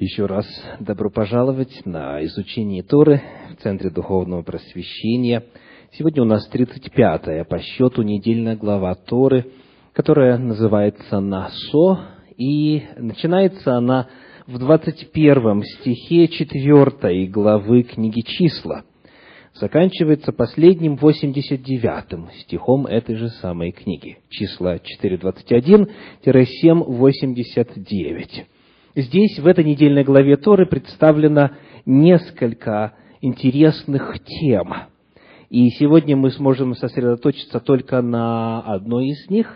Еще раз добро пожаловать на изучение Торы в Центре Духовного Просвещения. Сегодня у нас 35-я по счету недельная глава Торы, которая называется «Насо», и начинается она в 21 стихе 4 главы книги «Числа». Заканчивается последним 89 стихом этой же самой книги. Числа 4.21-7.89. Здесь, в этой недельной главе Торы, представлено несколько интересных тем. И сегодня мы сможем сосредоточиться только на одной из них,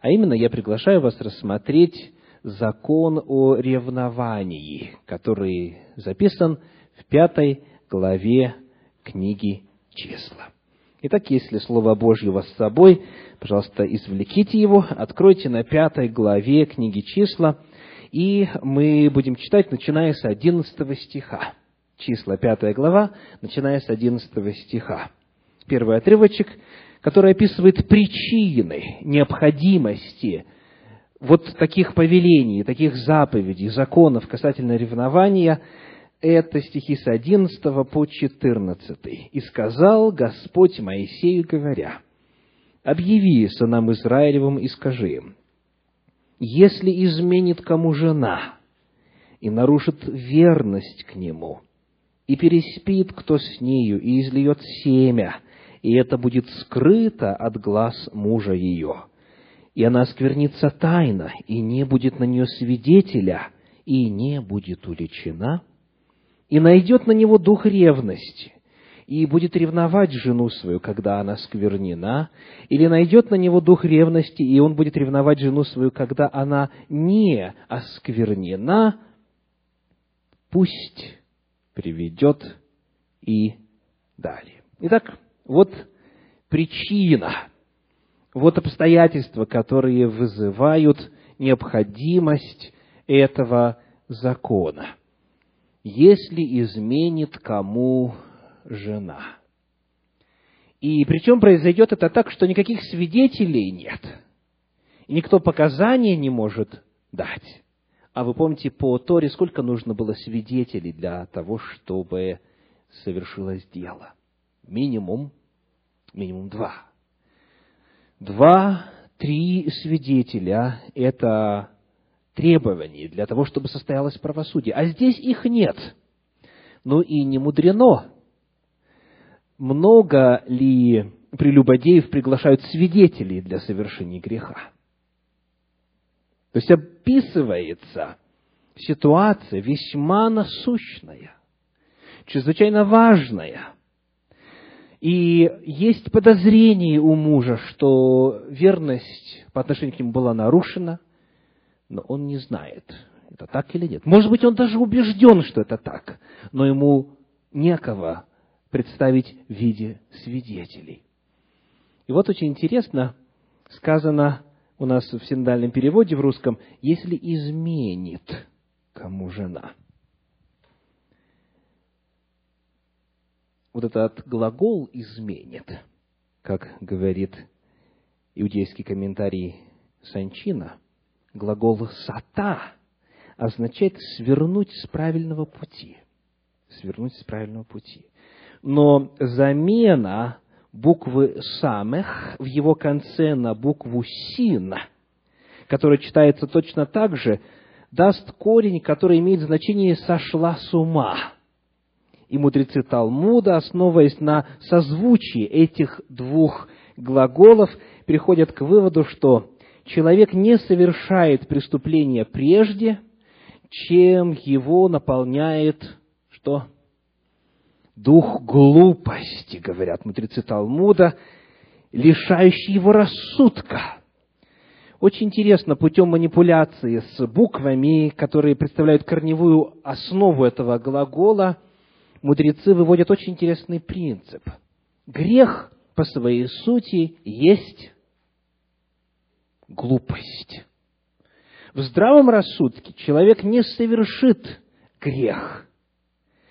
а именно я приглашаю вас рассмотреть закон о ревновании, который записан в пятой главе книги «Числа». Итак, если Слово Божье у вас с собой, пожалуйста, извлеките его, откройте на пятой главе книги «Числа», и мы будем читать, начиная с 11 стиха. Числа, 5 глава, начиная с 11 стиха. Первый отрывочек, который описывает причины необходимости вот таких повелений, таких заповедей, законов касательно ревнования, это стихи с 11 по 14. «И сказал Господь Моисею, говоря, «Объяви сынам Израилевым и скажи им, если изменит кому жена и нарушит верность к нему, и переспит кто с нею, и излиет семя, и это будет скрыто от глаз мужа ее, и она осквернится тайно, и не будет на нее свидетеля, и не будет уличена, и найдет на него дух ревности, и будет ревновать жену свою, когда она сквернена, или найдет на него дух ревности, и он будет ревновать жену свою, когда она не осквернена, пусть приведет и далее. Итак, вот причина, вот обстоятельства, которые вызывают необходимость этого закона. Если изменит кому жена. И причем произойдет это так, что никаких свидетелей нет. И никто показания не может дать. А вы помните, по Торе сколько нужно было свидетелей для того, чтобы совершилось дело? Минимум, минимум два. Два, три свидетеля – это требование для того, чтобы состоялось правосудие. А здесь их нет. Ну и не мудрено, много ли прелюбодеев приглашают свидетелей для совершения греха? То есть описывается ситуация весьма насущная, чрезвычайно важная. И есть подозрение у мужа, что верность по отношению к нему была нарушена, но он не знает, это так или нет. Может быть, он даже убежден, что это так, но ему некого представить в виде свидетелей. И вот очень интересно сказано у нас в синодальном переводе в русском, если изменит кому жена. Вот этот глагол «изменит», как говорит иудейский комментарий Санчина, глагол «сата» означает «свернуть с правильного пути». Свернуть с правильного пути но замена буквы «самех» в его конце на букву «син», которая читается точно так же, даст корень, который имеет значение «сошла с ума». И мудрецы Талмуда, основываясь на созвучии этих двух глаголов, приходят к выводу, что человек не совершает преступления прежде, чем его наполняет что? Дух глупости, говорят мудрецы Талмуда, лишающий его рассудка. Очень интересно, путем манипуляции с буквами, которые представляют корневую основу этого глагола, мудрецы выводят очень интересный принцип. Грех по своей сути есть глупость. В здравом рассудке человек не совершит грех –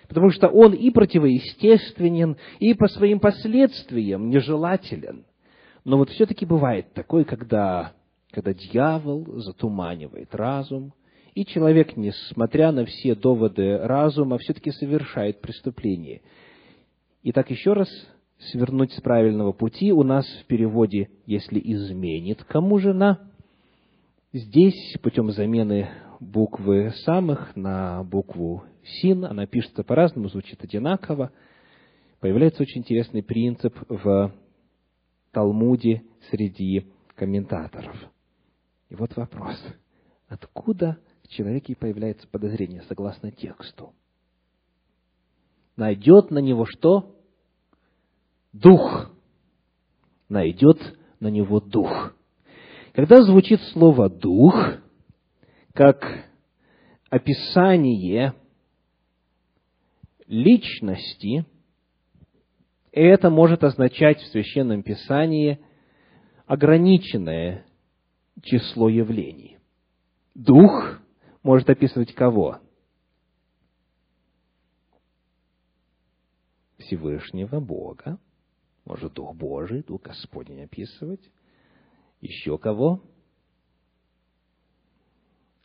потому что он и противоестественен, и по своим последствиям нежелателен. Но вот все-таки бывает такое, когда, когда дьявол затуманивает разум, И человек, несмотря на все доводы разума, все-таки совершает преступление. Итак, еще раз, свернуть с правильного пути у нас в переводе «если изменит кому жена», здесь путем замены буквы самых на букву син, она пишется по-разному, звучит одинаково, появляется очень интересный принцип в Талмуде среди комментаторов. И вот вопрос. Откуда в человеке появляется подозрение согласно тексту? Найдет на него что? Дух. Найдет на него дух. Когда звучит слово «дух», как описание личности, это может означать в Священном Писании ограниченное число явлений. Дух может описывать кого? Всевышнего Бога. Может Дух Божий, Дух Господень описывать. Еще кого?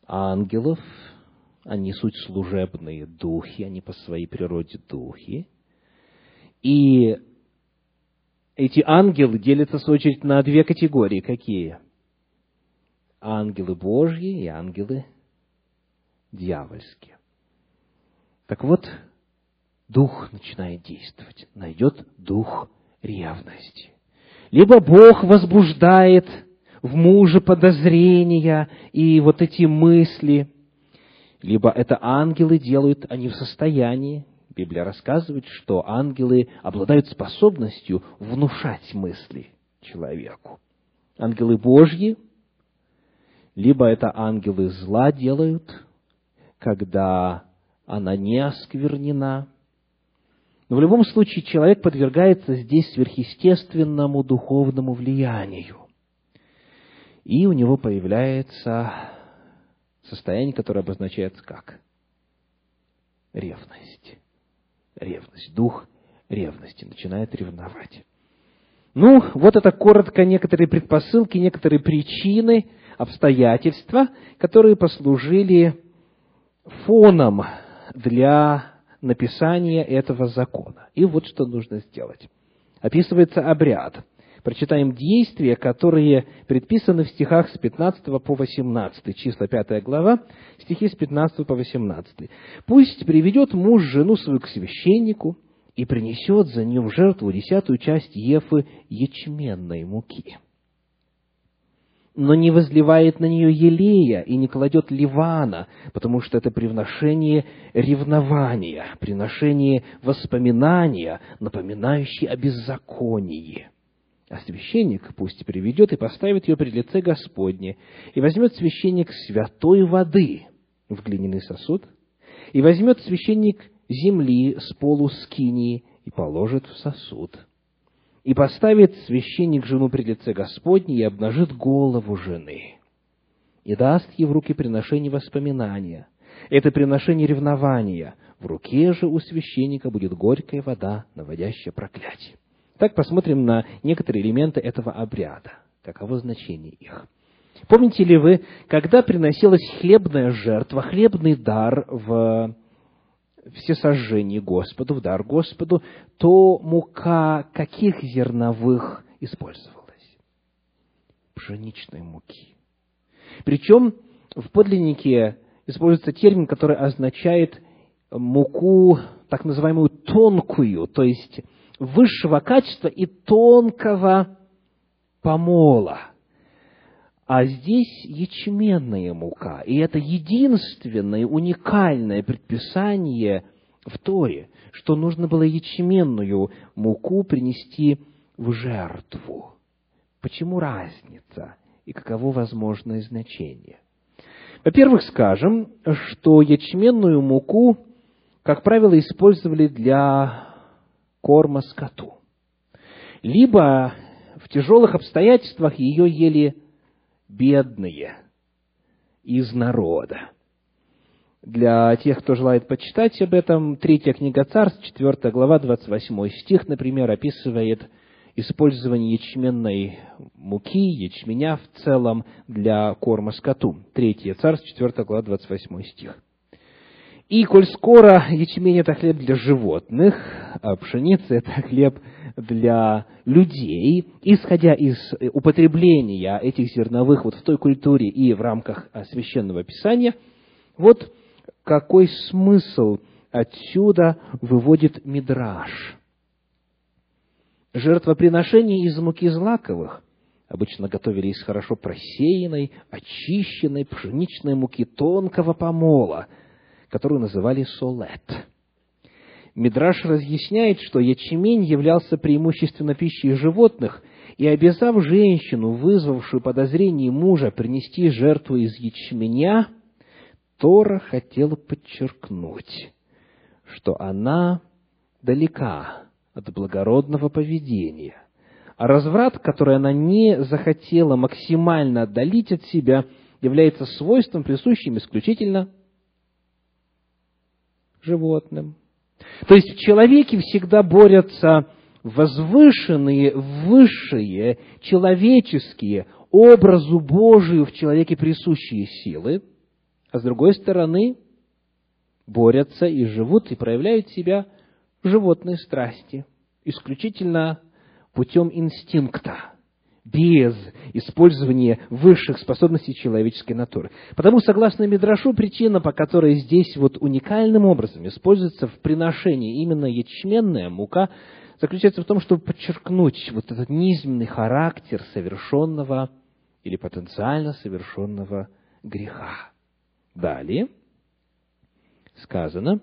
Ангелов. Они суть служебные духи, они по своей природе духи. И эти ангелы делятся, в свою очередь, на две категории. Какие? Ангелы Божьи и ангелы дьявольские. Так вот, дух начинает действовать, найдет дух ревности. Либо Бог возбуждает в муже подозрения и вот эти мысли, либо это ангелы делают, они в состоянии, Библия рассказывает, что ангелы обладают способностью внушать мысли человеку. Ангелы Божьи, либо это ангелы зла делают, когда она не осквернена. Но в любом случае человек подвергается здесь сверхъестественному духовному влиянию. И у него появляется состояние, которое обозначается как? Ревность ревность, дух ревности, начинает ревновать. Ну, вот это коротко некоторые предпосылки, некоторые причины, обстоятельства, которые послужили фоном для написания этого закона. И вот что нужно сделать. Описывается обряд прочитаем действия, которые предписаны в стихах с 15 по 18, числа 5 глава, стихи с 15 по 18. «Пусть приведет муж жену свою к священнику и принесет за нее в жертву десятую часть ефы ячменной муки» но не возливает на нее елея и не кладет ливана, потому что это приношение ревнования, приношение воспоминания, напоминающее о беззаконии. А священник пусть приведет и поставит ее пред лице Господне, и возьмет священник святой воды в глиняный сосуд, и возьмет священник земли с полу скинии и положит в сосуд. И поставит священник жену пред лице Господне и обнажит голову жены, и даст ей в руки приношение воспоминания. Это приношение ревнования. В руке же у священника будет горькая вода, наводящая проклятие. Так посмотрим на некоторые элементы этого обряда. Каково значение их? Помните ли вы, когда приносилась хлебная жертва, хлебный дар в всесожжении Господу, в дар Господу, то мука каких зерновых использовалась? Пшеничной муки. Причем в подлиннике используется термин, который означает муку, так называемую тонкую, то есть высшего качества и тонкого помола. А здесь ячменная мука. И это единственное уникальное предписание в Торе, что нужно было ячменную муку принести в жертву. Почему разница и каково возможное значение? Во-первых, скажем, что ячменную муку, как правило, использовали для корма скоту. Либо в тяжелых обстоятельствах ее ели бедные из народа. Для тех, кто желает почитать об этом, третья книга Царств, четвертая глава, двадцать восьмой стих, например, описывает использование ячменной муки, ячменя в целом для корма скоту. Третье царство, 4 глава, 28 стих. И коль скоро ячмень – это хлеб для животных, а пшеница – это хлеб для людей, исходя из употребления этих зерновых вот в той культуре и в рамках а, священного писания, вот какой смысл отсюда выводит Мидраш. Жертвоприношение из муки злаковых обычно готовили из хорошо просеянной, очищенной пшеничной муки тонкого помола, которую называли солет. Мидраш разъясняет, что ячмень являлся преимущественно пищей животных, и обязав женщину, вызвавшую подозрение мужа принести жертву из ячменя, Тора хотела подчеркнуть, что она далека от благородного поведения. А разврат, который она не захотела максимально отдалить от себя, является свойством, присущим исключительно животным. То есть в человеке всегда борются возвышенные, высшие, человеческие, образу Божию в человеке присущие силы, а с другой стороны борются и живут и проявляют себя животные страсти, исключительно путем инстинкта, без использования высших способностей человеческой натуры. Потому, согласно Мидрашу, причина, по которой здесь вот уникальным образом используется в приношении именно ячменная мука, заключается в том, чтобы подчеркнуть вот этот низменный характер совершенного или потенциально совершенного греха. Далее сказано,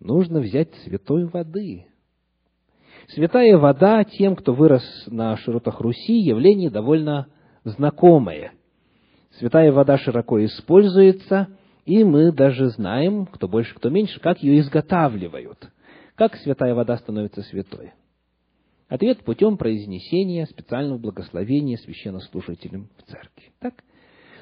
нужно взять святой воды. Святая вода тем, кто вырос на широтах Руси, явление довольно знакомое. Святая вода широко используется, и мы даже знаем, кто больше, кто меньше, как ее изготавливают. Как святая вода становится святой? Ответ путем произнесения специального благословения священнослужителем в церкви. Так?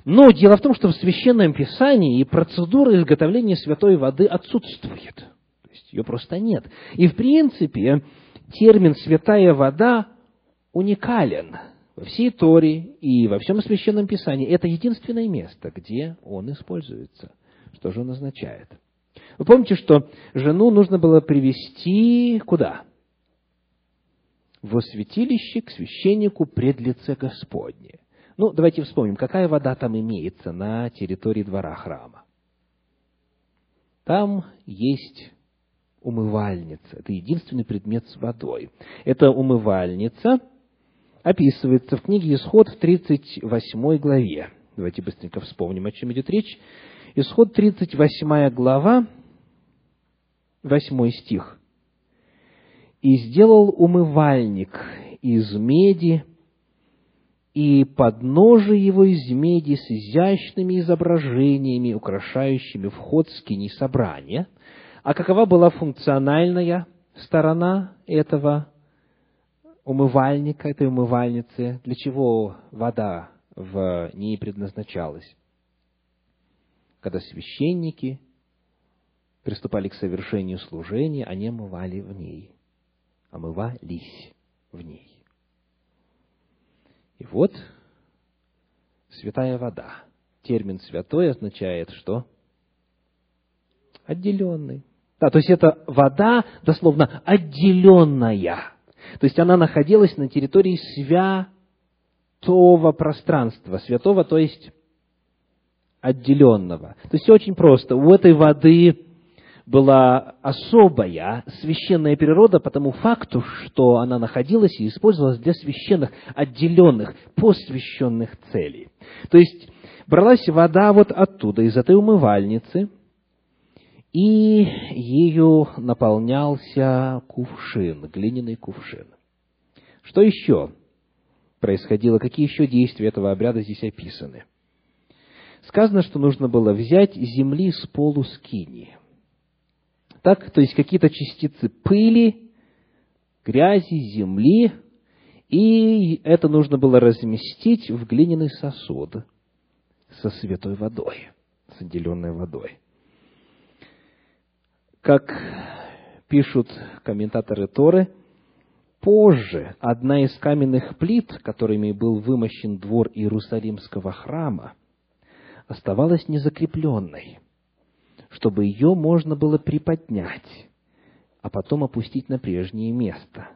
Но дело в том, что в Священном Писании и процедура изготовления святой воды отсутствует. То есть ее просто нет. И в принципе термин «святая вода» уникален во всей Торе и во всем Священном Писании. Это единственное место, где он используется. Что же он означает? Вы помните, что жену нужно было привести куда? В святилище к священнику пред лице Господне. Ну, давайте вспомним, какая вода там имеется на территории двора храма. Там есть умывальница. Это единственный предмет с водой. Эта умывальница описывается в книге Исход в 38 главе. Давайте быстренько вспомним, о чем идет речь. Исход 38 глава, 8 стих. «И сделал умывальник из меди, и подножие его из меди с изящными изображениями, украшающими вход скини собрания. А какова была функциональная сторона этого умывальника, этой умывальницы? Для чего вода в ней предназначалась? Когда священники приступали к совершению служения, они омывали в ней, омывались в ней. И вот святая вода. Термин святой означает что? Отделенный. Да, то есть это вода, дословно, отделенная. То есть она находилась на территории святого пространства. Святого, то есть отделенного. То есть все очень просто. У этой воды была особая священная природа по тому факту, что она находилась и использовалась для священных, отделенных, посвященных целей. То есть, бралась вода вот оттуда, из этой умывальницы, и ею наполнялся кувшин, глиняный кувшин. Что еще происходило? Какие еще действия этого обряда здесь описаны? Сказано, что нужно было взять земли с полу скини – так, то есть какие-то частицы пыли, грязи, земли, и это нужно было разместить в глиняный сосуд со святой водой, с отделенной водой. Как пишут комментаторы Торы, позже одна из каменных плит, которыми был вымощен двор Иерусалимского храма, оставалась незакрепленной, чтобы ее можно было приподнять, а потом опустить на прежнее место.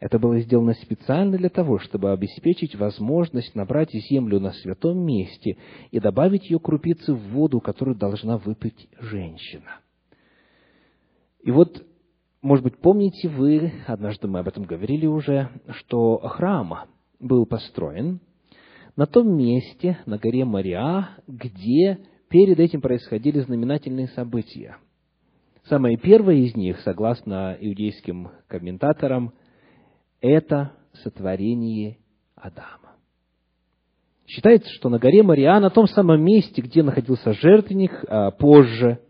Это было сделано специально для того, чтобы обеспечить возможность набрать землю на святом месте и добавить ее крупицы в воду, которую должна выпить женщина. И вот, может быть, помните вы, однажды мы об этом говорили уже, что храм был построен на том месте, на горе Мариа, где перед этим происходили знаменательные события. Самое первое из них, согласно иудейским комментаторам, это сотворение Адама. Считается, что на горе Мариа, на том самом месте, где находился жертвенник, а позже,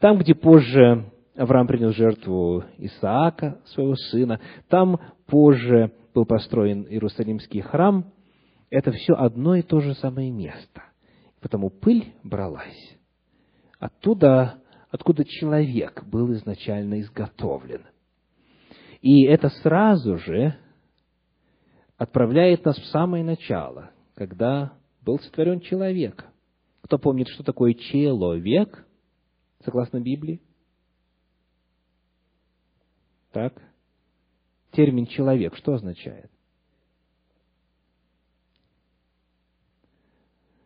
там, где позже Авраам принял жертву Исаака, своего сына, там позже был построен Иерусалимский храм, это все одно и то же самое место. Потому пыль бралась оттуда, откуда человек был изначально изготовлен. И это сразу же отправляет нас в самое начало, когда был сотворен человек. Кто помнит, что такое человек, согласно Библии? Так? Термин «человек» что означает?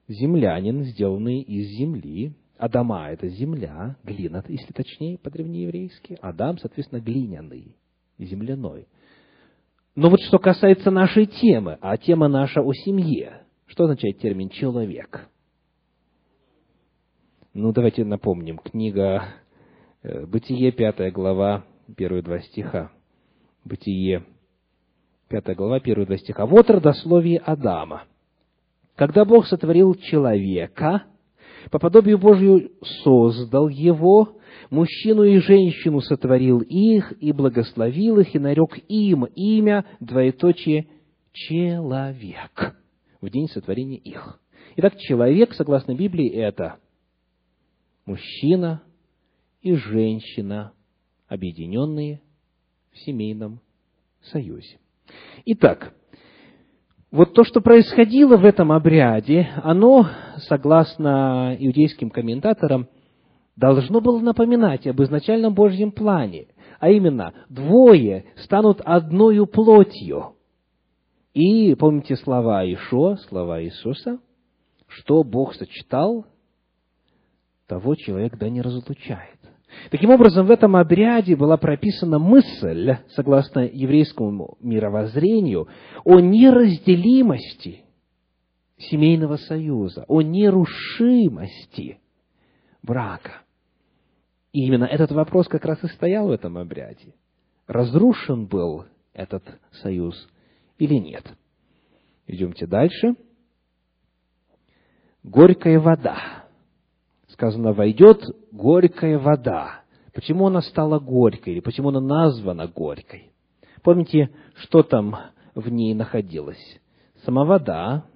Землянин, сделанный из земли. Адама – это земля, глина, если точнее, по-древнееврейски. Адам, соответственно, глиняный земляной. Но вот что касается нашей темы, а тема наша о семье, что означает термин «человек»? Ну, давайте напомним. Книга э, «Бытие», пятая глава, первые два стиха. «Бытие», пятая глава, первые два стиха. «Вот родословие Адама. Когда Бог сотворил человека, по подобию Божию создал его, мужчину и женщину сотворил их, и благословил их, и нарек им имя, двоеточие, человек, в день сотворения их. Итак, человек, согласно Библии, это мужчина и женщина, объединенные в семейном союзе. Итак, вот то, что происходило в этом обряде, оно, согласно иудейским комментаторам, должно было напоминать об изначальном Божьем плане, а именно, двое станут одною плотью. И помните слова Ишо, слова Иисуса, что Бог сочетал, того человек да не разлучает. Таким образом, в этом обряде была прописана мысль, согласно еврейскому мировоззрению, о неразделимости семейного союза, о нерушимости брака. И именно этот вопрос как раз и стоял в этом обряде. Разрушен был этот союз или нет? Идемте дальше. Горькая вода. Сказано, войдет горькая вода. Почему она стала горькой? Или почему она названа горькой? Помните, что там в ней находилось? Сама вода,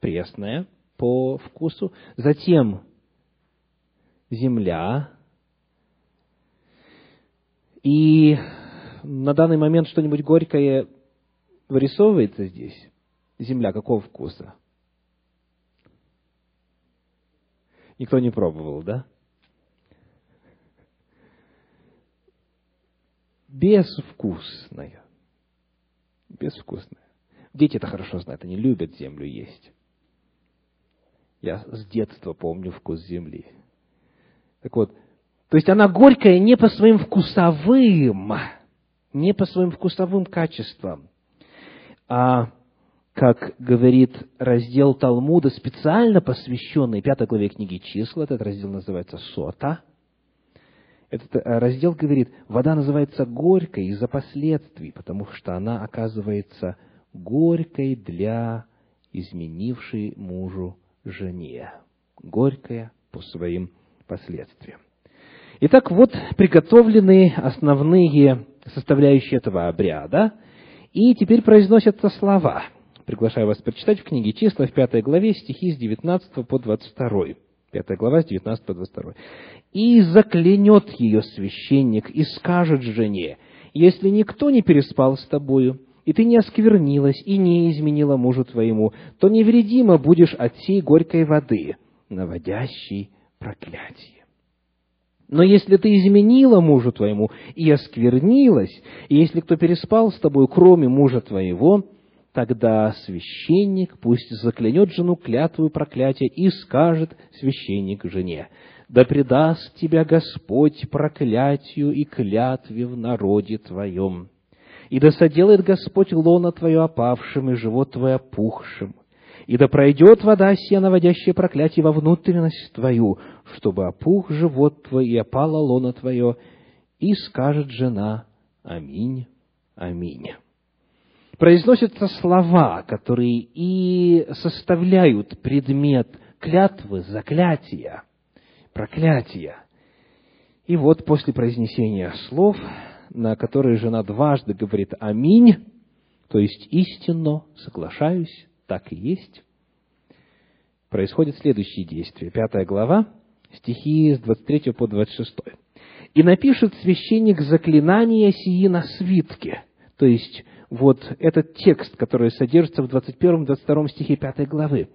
пресная по вкусу, затем земля, и на данный момент что-нибудь горькое вырисовывается здесь? Земля какого вкуса? Никто не пробовал, да? Безвкусная. Безвкусная. Дети это хорошо знают, они любят землю есть. Я с детства помню вкус земли. Так вот, то есть она горькая не по своим вкусовым, не по своим вкусовым качествам, а, как говорит раздел Талмуда, специально посвященный пятой главе книги числа, этот раздел называется «Сота», этот э, раздел говорит, вода называется горькой из-за последствий, потому что она оказывается горькой для изменившей мужу жене. Горькая по своим последствиям. Итак, вот приготовлены основные составляющие этого обряда, и теперь произносятся слова. Приглашаю вас прочитать в книге числа в пятой главе стихи с 19 по 22. Пятая глава с 19 по 22. «И заклянет ее священник, и скажет жене, Если никто не переспал с тобою, и ты не осквернилась и не изменила мужу твоему, то невредимо будешь от сей горькой воды, наводящей проклятие. Но если ты изменила мужу твоему и осквернилась, и если кто переспал с тобой, кроме мужа твоего, тогда священник пусть заклянет жену клятву проклятия и скажет священник жене, да предаст тебя Господь проклятию и клятве в народе твоем. И да соделает Господь лона твое опавшим и живот твой опухшим. И да пройдет вода сия, наводящая проклятие во внутренность твою, чтобы опух живот твой и опала лона твое. И скажет жена Аминь, Аминь. Произносятся слова, которые и составляют предмет клятвы, заклятия – проклятия. И вот после произнесения слов, на которые жена дважды говорит «Аминь», то есть истинно соглашаюсь, так и есть, происходит следующее действие. Пятая глава, стихи с 23 по 26. «И напишет священник заклинание сии на свитке». То есть, вот этот текст, который содержится в 21-22 стихе 5 главы.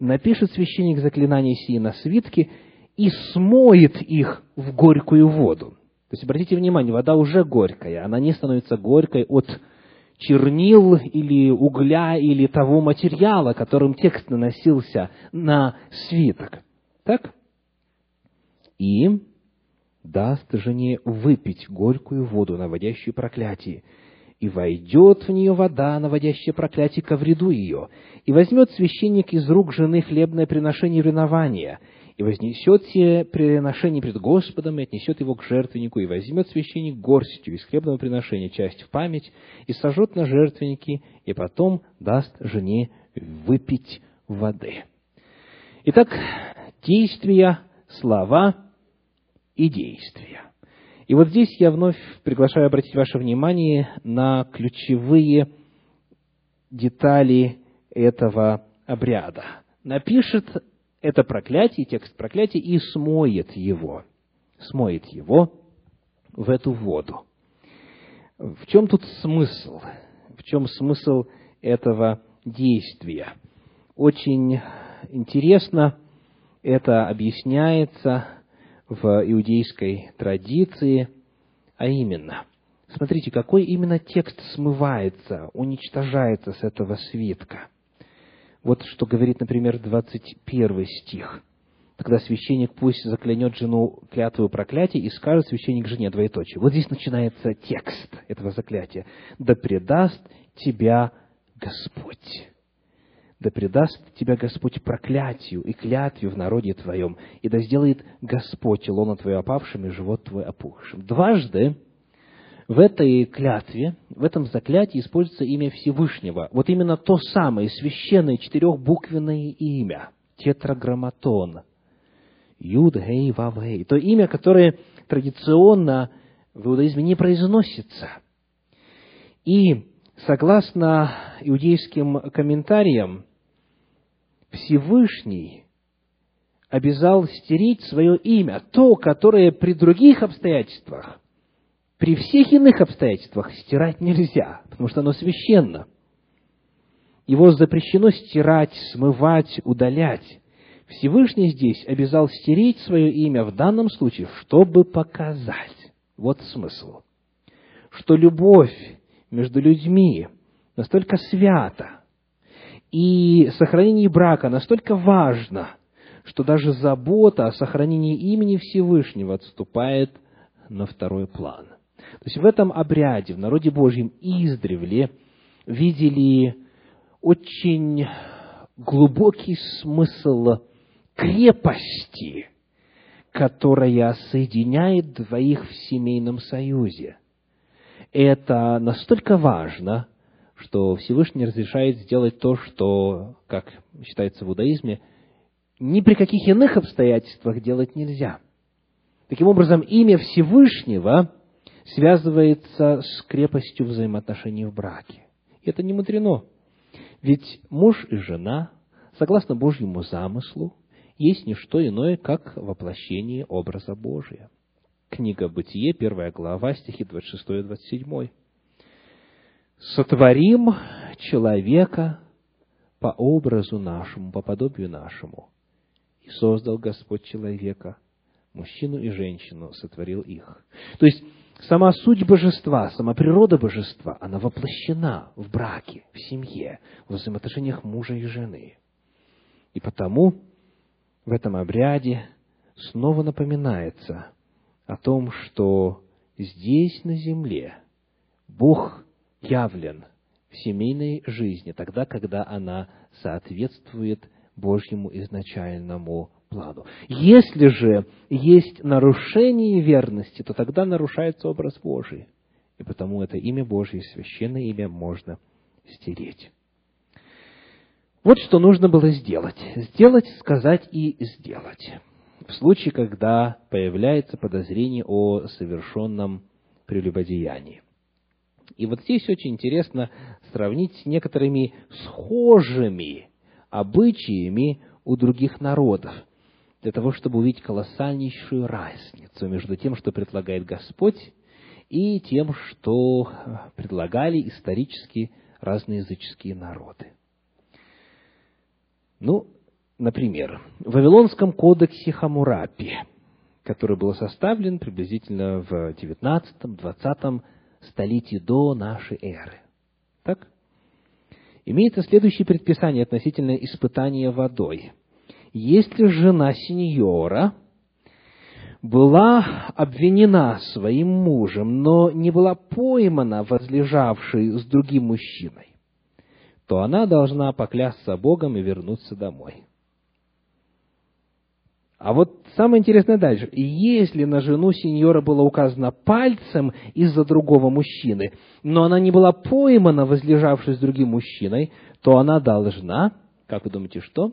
«Напишет священник заклинание сии на свитке, и смоет их в горькую воду. То есть, обратите внимание, вода уже горькая, она не становится горькой от чернил или угля или того материала, которым текст наносился на свиток. Так? И даст жене выпить горькую воду, наводящую проклятие, и войдет в нее вода, наводящая проклятие ко вреду ее, и возьмет священник из рук жены хлебное приношение винования, и вознесет себе приношение пред Господом, и отнесет его к жертвеннику, и возьмет священник горстью из хлебного приношения часть в память, и сожжет на жертвеннике, и потом даст жене выпить воды. Итак, действия, слова и действия. И вот здесь я вновь приглашаю обратить ваше внимание на ключевые детали этого обряда. Напишет это проклятие, текст проклятия, и смоет его, смоет его в эту воду. В чем тут смысл? В чем смысл этого действия? Очень интересно это объясняется в иудейской традиции, а именно, смотрите, какой именно текст смывается, уничтожается с этого свитка. Вот что говорит, например, 21 стих. Тогда священник пусть заклянет жену клятву проклятия и скажет священник жене двоеточие. Вот здесь начинается текст этого заклятия. «Да предаст тебя Господь» да предаст тебя Господь проклятию и клятвию в народе твоем, и да сделает Господь лоно твое опавшим и живот твой опухшим. Дважды в этой клятве, в этом заклятии используется имя Всевышнего. Вот именно то самое священное четырехбуквенное имя, тетраграмматон. Юд, Гей, Вав, Гей. То имя, которое традиционно в иудаизме не произносится. И согласно иудейским комментариям, Всевышний обязал стереть свое имя, то, которое при других обстоятельствах при всех иных обстоятельствах стирать нельзя, потому что оно священно. Его запрещено стирать, смывать, удалять. Всевышний здесь обязал стереть свое имя в данном случае, чтобы показать. Вот смысл. Что любовь между людьми настолько свята, и сохранение брака настолько важно, что даже забота о сохранении имени Всевышнего отступает на второй план. То есть в этом обряде, в народе Божьем издревле видели очень глубокий смысл крепости, которая соединяет двоих в семейном союзе. Это настолько важно, что Всевышний разрешает сделать то, что, как считается в иудаизме, ни при каких иных обстоятельствах делать нельзя. Таким образом, имя Всевышнего связывается с крепостью взаимоотношений в браке. И это не мудрено. Ведь муж и жена, согласно Божьему замыслу, есть не что иное, как воплощение образа Божия. Книга Бытие, первая глава, стихи 26 и 27. «Сотворим человека по образу нашему, по подобию нашему. И создал Господь человека, мужчину и женщину сотворил их». То есть, сама суть божества, сама природа божества, она воплощена в браке, в семье, в взаимоотношениях мужа и жены. И потому в этом обряде снова напоминается о том, что здесь, на земле, Бог явлен в семейной жизни, тогда, когда она соответствует Божьему изначальному плану. Если же есть нарушение верности, то тогда нарушается образ Божий. И потому это имя Божье, священное имя, можно стереть. Вот что нужно было сделать. Сделать, сказать и сделать. В случае, когда появляется подозрение о совершенном прелюбодеянии. И вот здесь очень интересно сравнить с некоторыми схожими обычаями у других народов, для того, чтобы увидеть колоссальнейшую разницу между тем, что предлагает Господь, и тем, что э, предлагали исторически разноязыческие народы. Ну, например, в Вавилонском кодексе Хамурапи, который был составлен приблизительно в 19-20 столетий до нашей эры. Так? Имеется следующее предписание относительно испытания водой. Если жена сеньора была обвинена своим мужем, но не была поймана возлежавшей с другим мужчиной, то она должна поклясться Богом и вернуться домой. А вот самое интересное дальше. Если на жену сеньора было указано пальцем из-за другого мужчины, но она не была поймана, возлежавшей с другим мужчиной, то она должна, как вы думаете, что?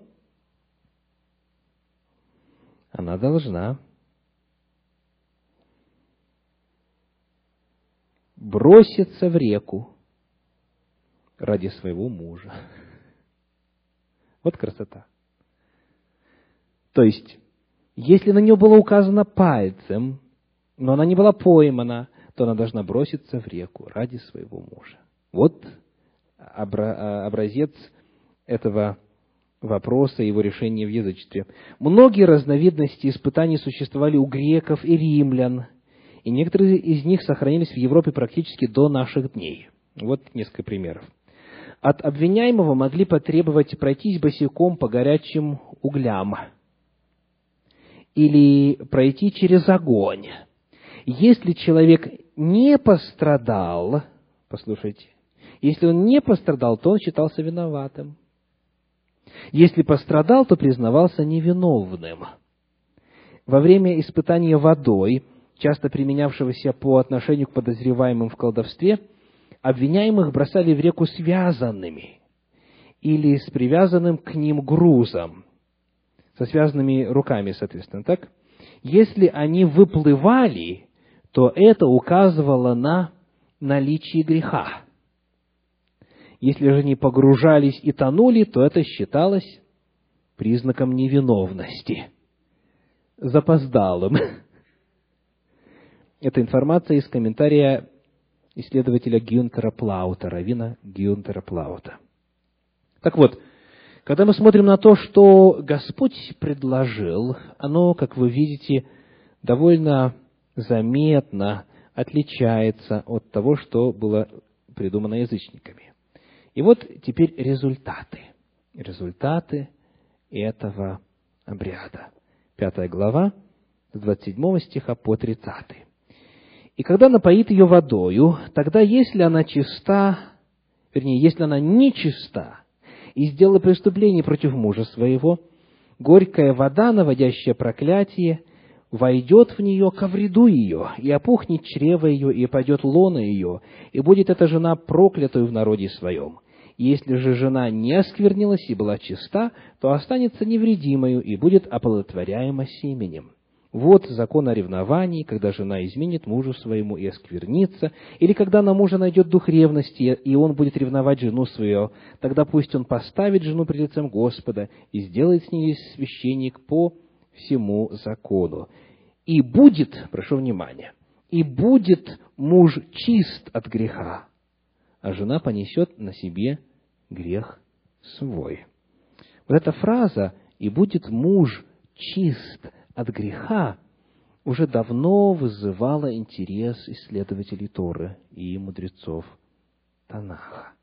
Она должна броситься в реку ради своего мужа. Вот красота. То есть, если на нее было указано пальцем, но она не была поймана, то она должна броситься в реку ради своего мужа. Вот образец этого вопроса и его решения в язычестве. Многие разновидности испытаний существовали у греков и римлян, и некоторые из них сохранились в Европе практически до наших дней. Вот несколько примеров. От обвиняемого могли потребовать пройтись босиком по горячим углям или пройти через огонь. Если человек не пострадал, послушайте, если он не пострадал, то он считался виноватым. Если пострадал, то признавался невиновным. Во время испытания водой, часто применявшегося по отношению к подозреваемым в колдовстве, обвиняемых бросали в реку связанными или с привязанным к ним грузом, со связанными руками, соответственно, так? Если они выплывали, то это указывало на наличие греха. Если же они погружались и тонули, то это считалось признаком невиновности, запоздалым. Это информация из комментария исследователя Гюнтера Плаута, равина Гюнтера Плаута. Так вот, когда мы смотрим на то, что Господь предложил, оно, как вы видите, довольно заметно отличается от того, что было придумано язычниками. И вот теперь результаты. Результаты этого обряда. Пятая глава, с 27 стиха по 30. И когда напоит ее водою, тогда, если она чиста, вернее, если она нечиста и сделала преступление против мужа своего, горькая вода, наводящая проклятие, войдет в нее ко вреду ее, и опухнет чрево ее, и пойдет лона ее, и будет эта жена проклятую в народе своем. Если же жена не осквернилась и была чиста, то останется невредимою и будет оплодотворяема семенем. Вот закон о ревновании, когда жена изменит мужу своему и осквернится, или когда на мужа найдет дух ревности, и он будет ревновать жену свою, тогда пусть он поставит жену пред лицем Господа и сделает с ней священник по всему закону. И будет, прошу внимания, и будет муж чист от греха, а жена понесет на себе грех свой. Вот эта фраза «и будет муж чист от греха» уже давно вызывала интерес исследователей Торы и мудрецов Танаха.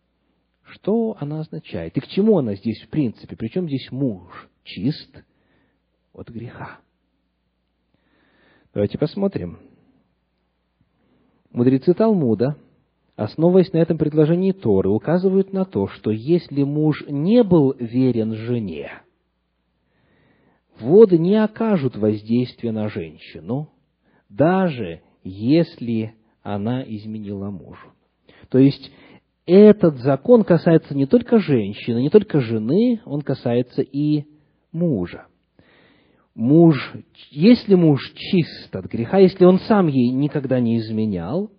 Что она означает? И к чему она здесь в принципе? Причем здесь муж чист от греха? Давайте посмотрим. Мудрецы Талмуда, основываясь на этом предложении Торы, указывают на то, что если муж не был верен жене, воды не окажут воздействия на женщину, даже если она изменила мужу. То есть, этот закон касается не только женщины, не только жены, он касается и мужа. Муж, если муж чист от греха, если он сам ей никогда не изменял,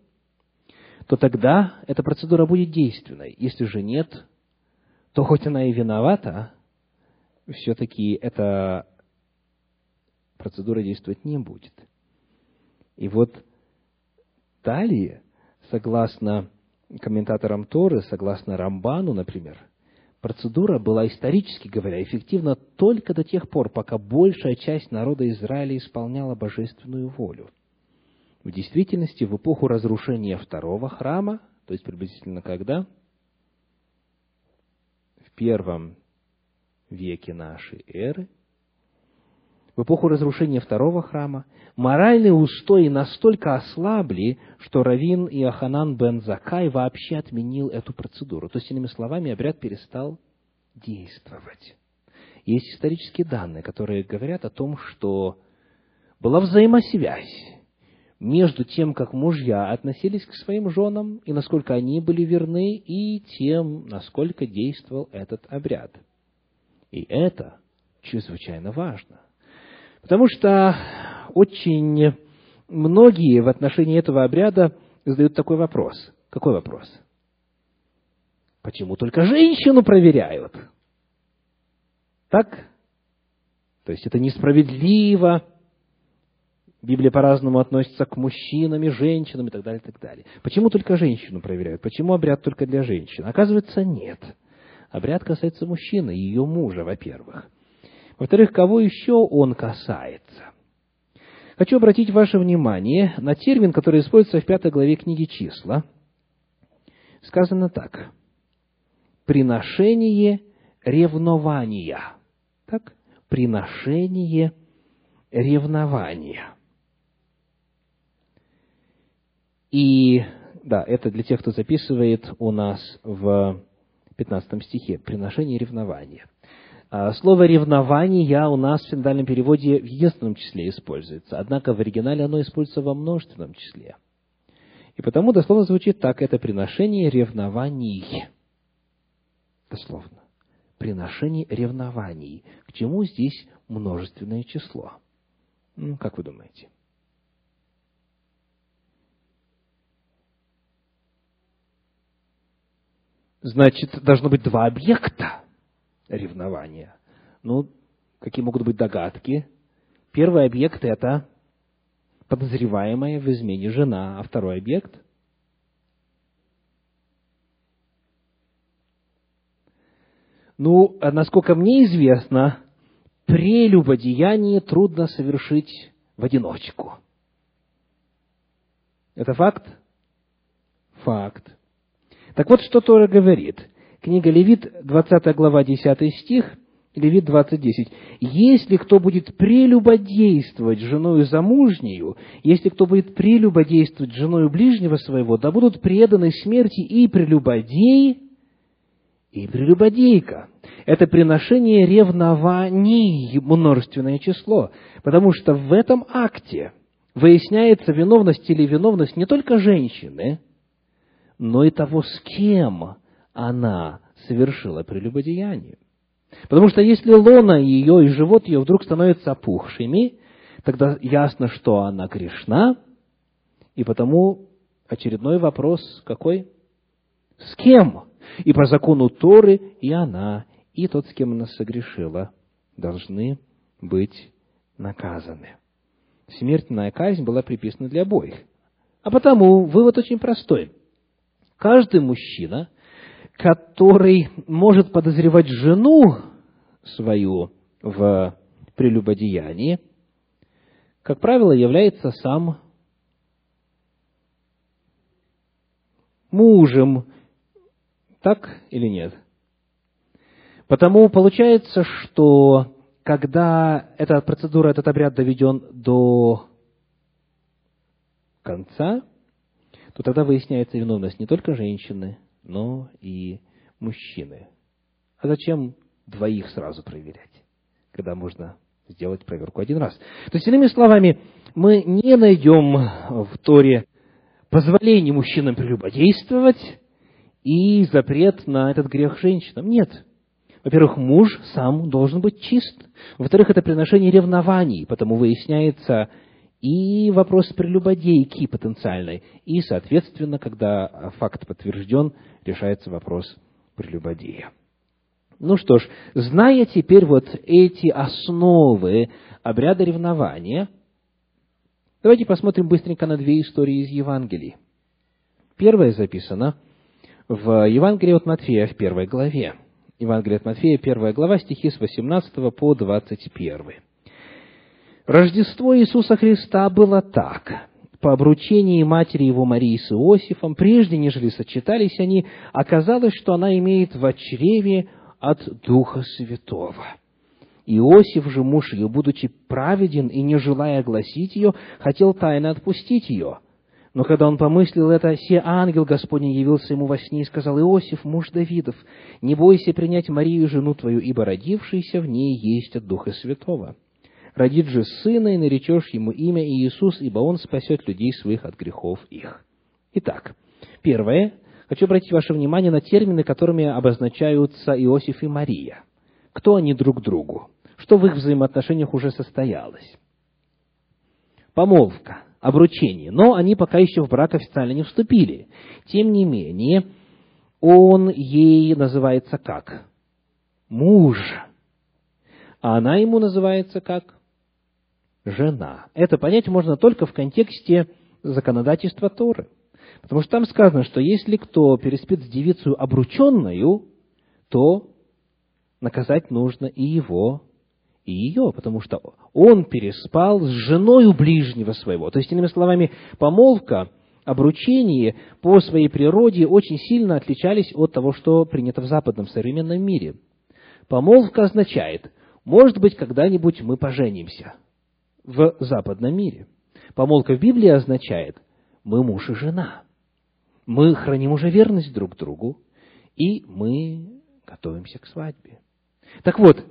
то тогда эта процедура будет действенной. Если же нет, то хоть она и виновата, все-таки эта процедура действовать не будет. И вот далее, согласно комментаторам Торы, согласно Рамбану, например, процедура была исторически говоря эффективна только до тех пор, пока большая часть народа Израиля исполняла божественную волю. В действительности, в эпоху разрушения второго храма, то есть приблизительно когда? В первом веке нашей эры, в эпоху разрушения второго храма, моральные устои настолько ослабли, что Равин Иоханан бен Закай вообще отменил эту процедуру. То есть, иными словами, обряд перестал действовать. Есть исторические данные, которые говорят о том, что была взаимосвязь между тем, как мужья относились к своим женам, и насколько они были верны, и тем, насколько действовал этот обряд. И это чрезвычайно важно. Потому что очень многие в отношении этого обряда задают такой вопрос. Какой вопрос? Почему только женщину проверяют? Так? То есть это несправедливо. Библия по-разному относится к мужчинам и женщинам и так далее, и так далее. Почему только женщину проверяют? Почему обряд только для женщин? Оказывается, нет. Обряд касается мужчины, ее мужа, во-первых. Во-вторых, кого еще он касается? Хочу обратить ваше внимание на термин, который используется в пятой главе книги «Числа». Сказано так. «Приношение ревнования». Так? «Приношение ревнования». И, да, это для тех, кто записывает у нас в 15 стихе. «Приношение ревнования». А, слово «ревнование» у нас в синодальном переводе в единственном числе используется, однако в оригинале оно используется во множественном числе. И потому дословно звучит так, это приношение ревнований. Дословно. Приношение ревнований. К чему здесь множественное число? Ну, как вы думаете? Значит, должно быть два объекта ревнования? Ну, какие могут быть догадки? Первый объект – это подозреваемая в измене жена, а второй объект – Ну, а насколько мне известно, прелюбодеяние трудно совершить в одиночку. Это факт? Факт. Так вот, что Тора говорит. Книга Левит, 20 глава, 10 стих, Левит 20, 10. «Если кто будет прелюбодействовать женою замужнею, если кто будет прелюбодействовать женою ближнего своего, да будут преданы смерти и прелюбодей, и прелюбодейка». Это приношение ревнований, множественное число, потому что в этом акте выясняется виновность или виновность не только женщины, но и того, с кем она совершила прелюбодеяние. Потому что если лона ее и живот ее вдруг становятся опухшими, тогда ясно, что она грешна, и потому очередной вопрос какой? С кем? И по закону Торы и она, и тот, с кем она согрешила, должны быть наказаны. смертная казнь была приписана для обоих. А потому вывод очень простой. Каждый мужчина, который может подозревать жену свою в прелюбодеянии, как правило, является сам мужем. Так или нет? Потому получается, что когда эта процедура, этот обряд доведен до конца, то тогда выясняется виновность не только женщины, но и мужчины. А зачем двоих сразу проверять, когда можно сделать проверку один раз? То есть, иными словами, мы не найдем в Торе позволение мужчинам прелюбодействовать и запрет на этот грех женщинам. Нет. Во-первых, муж сам должен быть чист. Во-вторых, это приношение ревнований, потому выясняется и вопрос прелюбодейки потенциальной, и, соответственно, когда факт подтвержден, решается вопрос прелюбодея. Ну что ж, зная теперь вот эти основы обряда ревнования, давайте посмотрим быстренько на две истории из Евангелий. Первая записана в Евангелии от Матфея в первой главе. Евангелие от Матфея, первая глава, стихи с 18 по 21. Рождество Иисуса Христа было так. По обручении матери его Марии с Иосифом, прежде нежели сочетались они, оказалось, что она имеет в чреве от Духа Святого. Иосиф же, муж ее, будучи праведен и не желая огласить ее, хотел тайно отпустить ее. Но когда он помыслил это, се ангел Господень явился ему во сне и сказал, «Иосиф, муж Давидов, не бойся принять Марию, жену твою, ибо родившийся в ней есть от Духа Святого» родит же сына, и наречешь ему имя Иисус, ибо он спасет людей своих от грехов их. Итак, первое. Хочу обратить ваше внимание на термины, которыми обозначаются Иосиф и Мария. Кто они друг другу? Что в их взаимоотношениях уже состоялось? Помолвка, обручение. Но они пока еще в брак официально не вступили. Тем не менее, он ей называется как? Муж. А она ему называется как? Жена. Это понять можно только в контексте законодательства Торы. Потому что там сказано, что если кто переспит с девицей обрученную, то наказать нужно и его, и ее, потому что он переспал с женой ближнего своего. То есть, иными словами, помолвка, обручение по своей природе очень сильно отличались от того, что принято в западном современном мире. Помолвка означает, может быть, когда-нибудь мы поженимся – в западном мире. Помолвка в Библии означает, мы муж и жена. Мы храним уже верность друг другу, и мы готовимся к свадьбе. Так вот,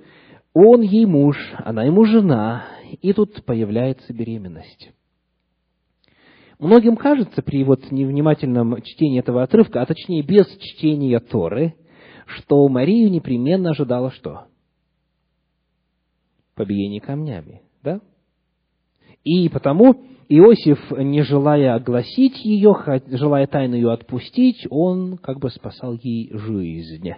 он ей муж, она ему жена, и тут появляется беременность. Многим кажется при вот невнимательном чтении этого отрывка, а точнее без чтения Торы, что Марию непременно ожидала что? Побиение камнями, да? И потому Иосиф, не желая огласить ее, желая тайно ее отпустить, он как бы спасал ей жизнь.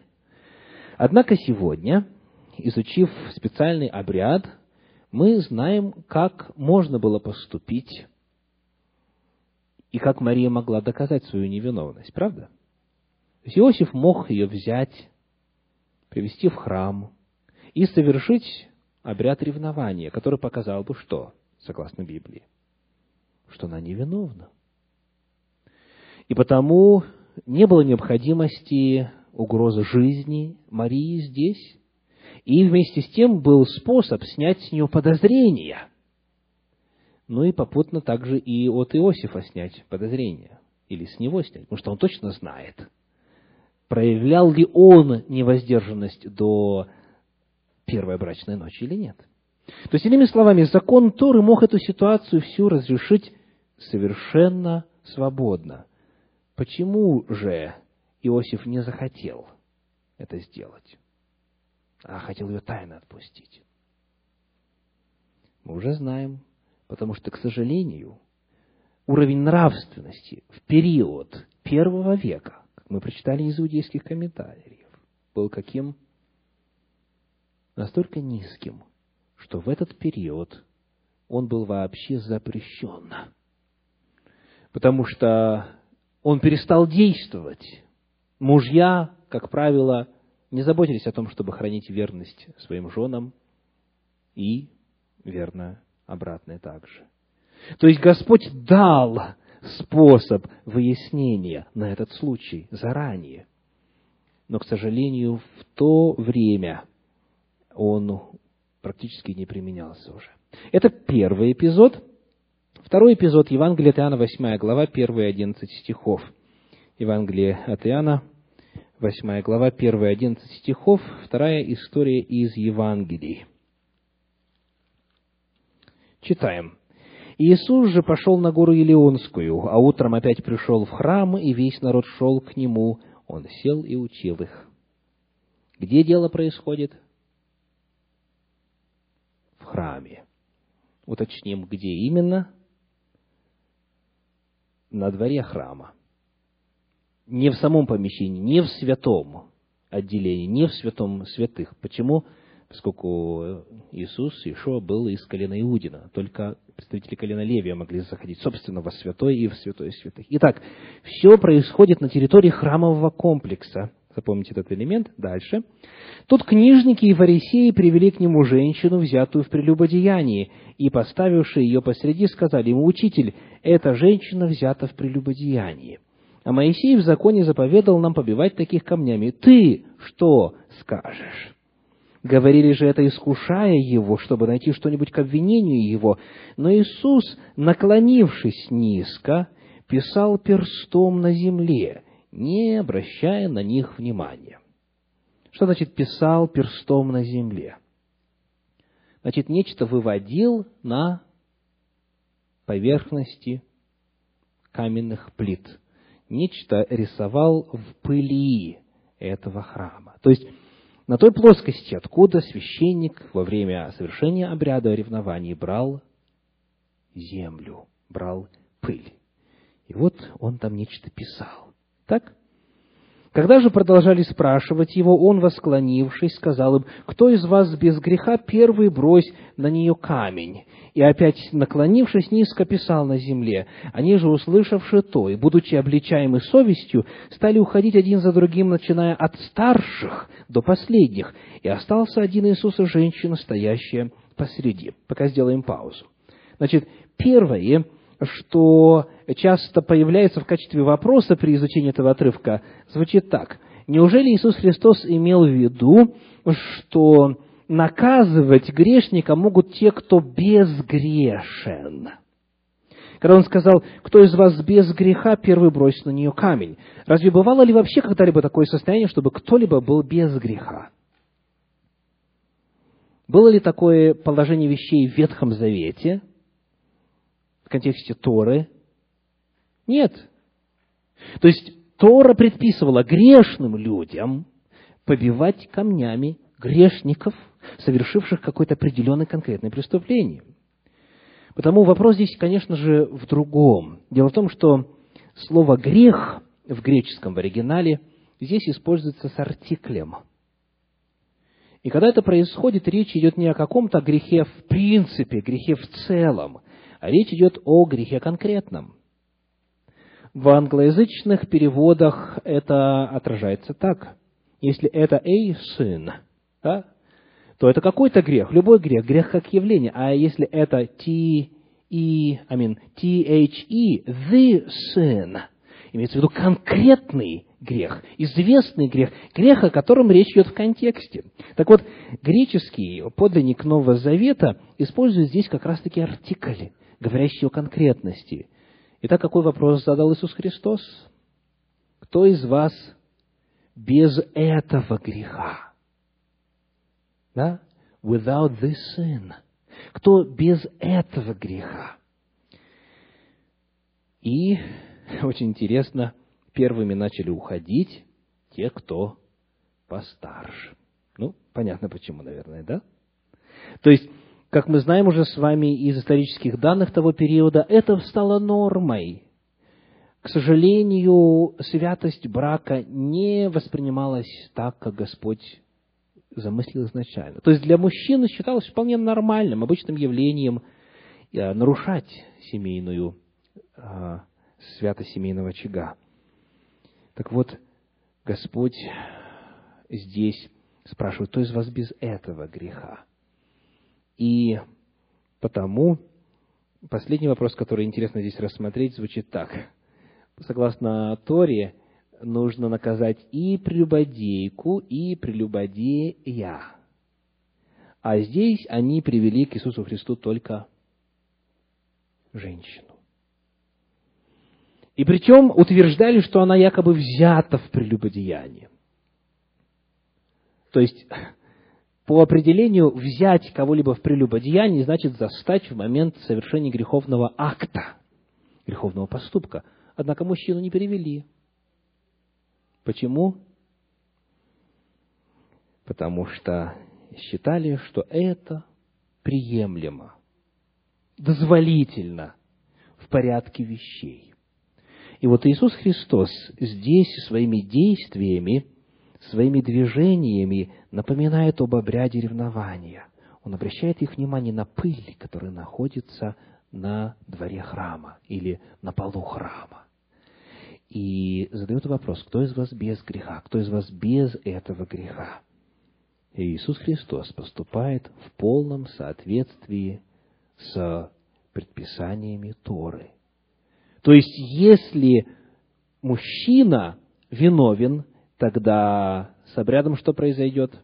Однако сегодня, изучив специальный обряд, мы знаем, как можно было поступить и как Мария могла доказать свою невиновность, правда? То есть Иосиф мог ее взять, привести в храм и совершить обряд ревнования, который показал бы что? Согласно Библии, что она невиновна. И потому не было необходимости угрозы жизни Марии здесь, и вместе с тем был способ снять с нее подозрения. Ну и попутно также и от Иосифа снять подозрения, или с него снять, потому что он точно знает, проявлял ли он невоздержанность до первой брачной ночи или нет. То есть, иными словами, закон Торы мог эту ситуацию всю разрешить совершенно свободно. Почему же Иосиф не захотел это сделать, а хотел ее тайно отпустить? Мы уже знаем, потому что, к сожалению, уровень нравственности в период первого века, как мы прочитали из иудейских комментариев, был каким? Настолько низким, что в этот период он был вообще запрещен. Потому что он перестал действовать. Мужья, как правило, не заботились о том, чтобы хранить верность своим женам, и верно обратное также. То есть Господь дал способ выяснения на этот случай заранее. Но, к сожалению, в то время он практически не применялся уже. Это первый эпизод. Второй эпизод Евангелия от Иоанна, 8 глава, первые 11 стихов. Евангелие от Иоанна, 8 глава, первые 11 стихов, вторая история из Евангелий. Читаем. Иисус же пошел на гору Илионскую, а утром опять пришел в храм, и весь народ шел к нему. Он сел и учил их. Где дело происходит? Храме. Уточним, где именно? На дворе храма. Не в самом помещении, не в святом отделении, не в святом святых. Почему? поскольку Иисус, Ишуа, был из колена Иудина. Только представители колена Левия могли заходить, собственно, во святой и в святой святых. Итак, все происходит на территории храмового комплекса. Запомните этот элемент. Дальше. Тут книжники и фарисеи привели к нему женщину, взятую в прелюбодеянии, и, поставившие ее посреди, сказали ему, «Учитель, эта женщина взята в прелюбодеянии». А Моисей в законе заповедал нам побивать таких камнями. Ты что скажешь? Говорили же это, искушая его, чтобы найти что-нибудь к обвинению его. Но Иисус, наклонившись низко, писал перстом на земле, не обращая на них внимания. Что значит писал перстом на земле? Значит, нечто выводил на поверхности каменных плит. Нечто рисовал в пыли этого храма. То есть, на той плоскости, откуда священник во время совершения обряда ревнования брал землю, брал пыль. И вот он там нечто писал. Так? Когда же продолжали спрашивать его, он, восклонившись, сказал им, «Кто из вас без греха, первый брось на нее камень?» И опять, наклонившись, низко писал на земле. Они же, услышавши то, и будучи обличаемы совестью, стали уходить один за другим, начиная от старших до последних. И остался один Иисус и женщина, стоящая посреди. Пока сделаем паузу. Значит, первое, что часто появляется в качестве вопроса при изучении этого отрывка, звучит так. Неужели Иисус Христос имел в виду, что наказывать грешника могут те, кто безгрешен? Когда он сказал, кто из вас без греха, первый бросит на нее камень. Разве бывало ли вообще когда-либо такое состояние, чтобы кто-либо был без греха? Было ли такое положение вещей в Ветхом Завете, в контексте Торы? Нет. То есть Тора предписывала грешным людям побивать камнями грешников, совершивших какое-то определенное конкретное преступление. Потому вопрос здесь, конечно же, в другом. Дело в том, что слово «грех» в греческом в оригинале здесь используется с артиклем. И когда это происходит, речь идет не о каком-то грехе в принципе, грехе в целом, речь идет о грехе конкретном. В англоязычных переводах это отражается так. Если это a sin, да, то это какой-то грех, любой грех, грех как явление. А если это t, e, I mean, t-h-e, the sin, имеется в виду конкретный грех, известный грех, грех, о котором речь идет в контексте. Так вот, греческий подлинник Нового Завета использует здесь как раз-таки артикль говорящий о конкретности. Итак, какой вопрос задал Иисус Христос? Кто из вас без этого греха? Да? Without this sin. Кто без этого греха? И, очень интересно, первыми начали уходить те, кто постарше. Ну, понятно почему, наверное, да? То есть, как мы знаем уже с вами из исторических данных того периода, это стало нормой. К сожалению, святость брака не воспринималась так, как Господь замыслил изначально. То есть для мужчины считалось вполне нормальным, обычным явлением э, нарушать семейную э, святость семейного очага. Так вот, Господь здесь спрашивает, кто из вас без этого греха? И потому последний вопрос, который интересно здесь рассмотреть, звучит так. Согласно Торе, нужно наказать и прелюбодейку, и прелюбодея. А здесь они привели к Иисусу Христу только женщину. И причем утверждали, что она якобы взята в прелюбодеяние. То есть, по определению, взять кого-либо в прелюбодеянии значит застать в момент совершения греховного акта, греховного поступка. Однако мужчину не перевели. Почему? Потому что считали, что это приемлемо, дозволительно в порядке вещей. И вот Иисус Христос здесь своими действиями, своими движениями напоминает об обряде ревнования. Он обращает их внимание на пыль, которая находится на дворе храма или на полу храма. И задает вопрос, кто из вас без греха, кто из вас без этого греха? И Иисус Христос поступает в полном соответствии с предписаниями Торы – то есть, если мужчина виновен, тогда с обрядом что произойдет?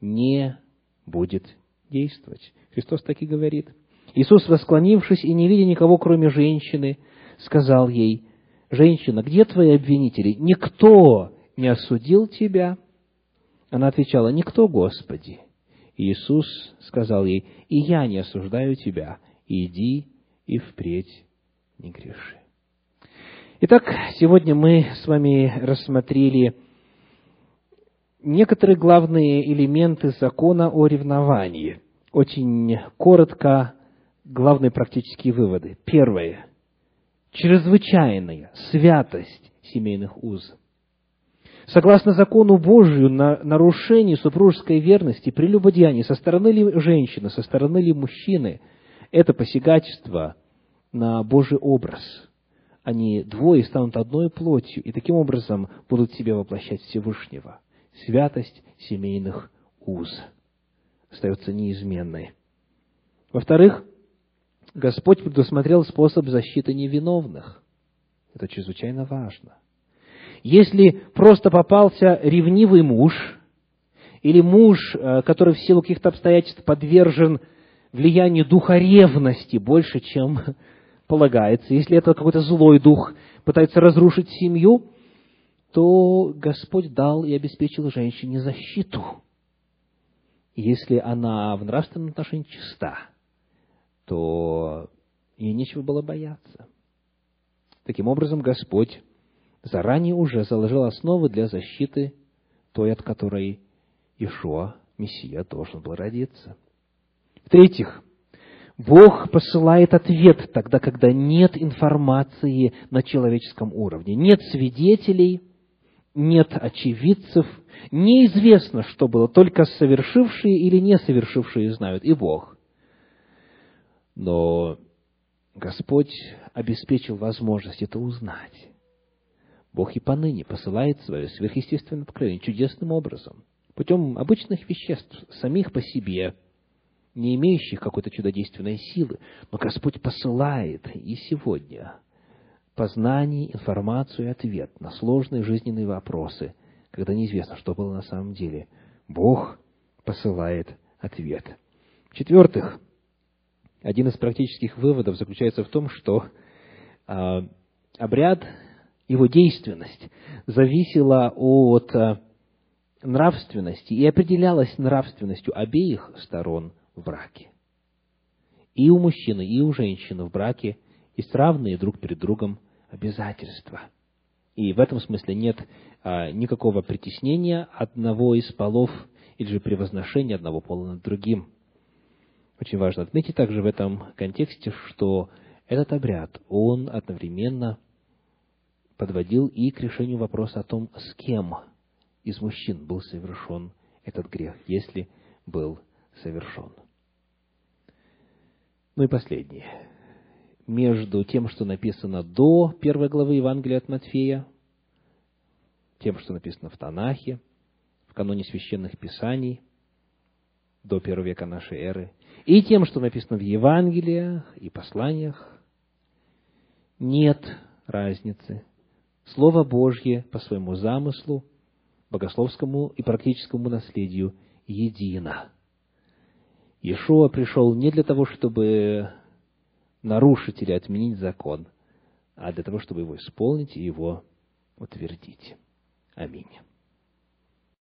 Не будет действовать. Христос так и говорит. Иисус, восклонившись и не видя никого, кроме женщины, сказал ей, «Женщина, где твои обвинители? Никто не осудил тебя?» Она отвечала, «Никто, Господи». Иисус сказал ей, «И я не осуждаю тебя. Иди и впредь не греши. Итак, сегодня мы с вами рассмотрели некоторые главные элементы закона о ревновании. Очень коротко главные практические выводы. Первое. Чрезвычайная святость семейных уз. Согласно закону Божию, на нарушение супружеской верности, прелюбодеяние со стороны ли женщины, со стороны ли мужчины, это посягательство на Божий образ. Они двое станут одной плотью, и таким образом будут себе воплощать Всевышнего. Святость семейных уз остается неизменной. Во-вторых, Господь предусмотрел способ защиты невиновных. Это чрезвычайно важно. Если просто попался ревнивый муж, или муж, э, который в силу каких-то обстоятельств подвержен влиянию духа ревности больше, чем полагается, если это какой-то злой дух пытается разрушить семью, то Господь дал и обеспечил женщине защиту. Если она в нравственном отношении чиста, то ей нечего было бояться. Таким образом, Господь заранее уже заложил основы для защиты той, от которой Ишуа, Мессия, должен был родиться. В-третьих, Бог посылает ответ тогда, когда нет информации на человеческом уровне. Нет свидетелей, нет очевидцев, неизвестно, что было, только совершившие или не совершившие знают, и Бог. Но Господь обеспечил возможность это узнать. Бог и поныне посылает свое сверхъестественное откровение чудесным образом, путем обычных веществ, самих по себе – не имеющих какой-то чудодейственной силы, но Господь посылает и сегодня познание, информацию и ответ на сложные жизненные вопросы, когда неизвестно, что было на самом деле. Бог посылает ответ. В-четвертых, один из практических выводов заключается в том, что э, обряд, его действенность зависела от э, нравственности и определялась нравственностью обеих сторон в браке. И у мужчины, и у женщины в браке есть равные друг перед другом обязательства. И в этом смысле нет а, никакого притеснения одного из полов или же превозношения одного пола над другим. Очень важно отметить также в этом контексте, что этот обряд, он одновременно подводил и к решению вопроса о том, с кем из мужчин был совершен этот грех, если был совершен. Ну и последнее. Между тем, что написано до первой главы Евангелия от Матфея, тем, что написано в Танахе, в каноне священных писаний, до первого века нашей эры, и тем, что написано в Евангелиях и посланиях, нет разницы. Слово Божье по своему замыслу, богословскому и практическому наследию едино. Иешуа пришел не для того, чтобы нарушить или отменить закон, а для того, чтобы его исполнить и его утвердить. Аминь.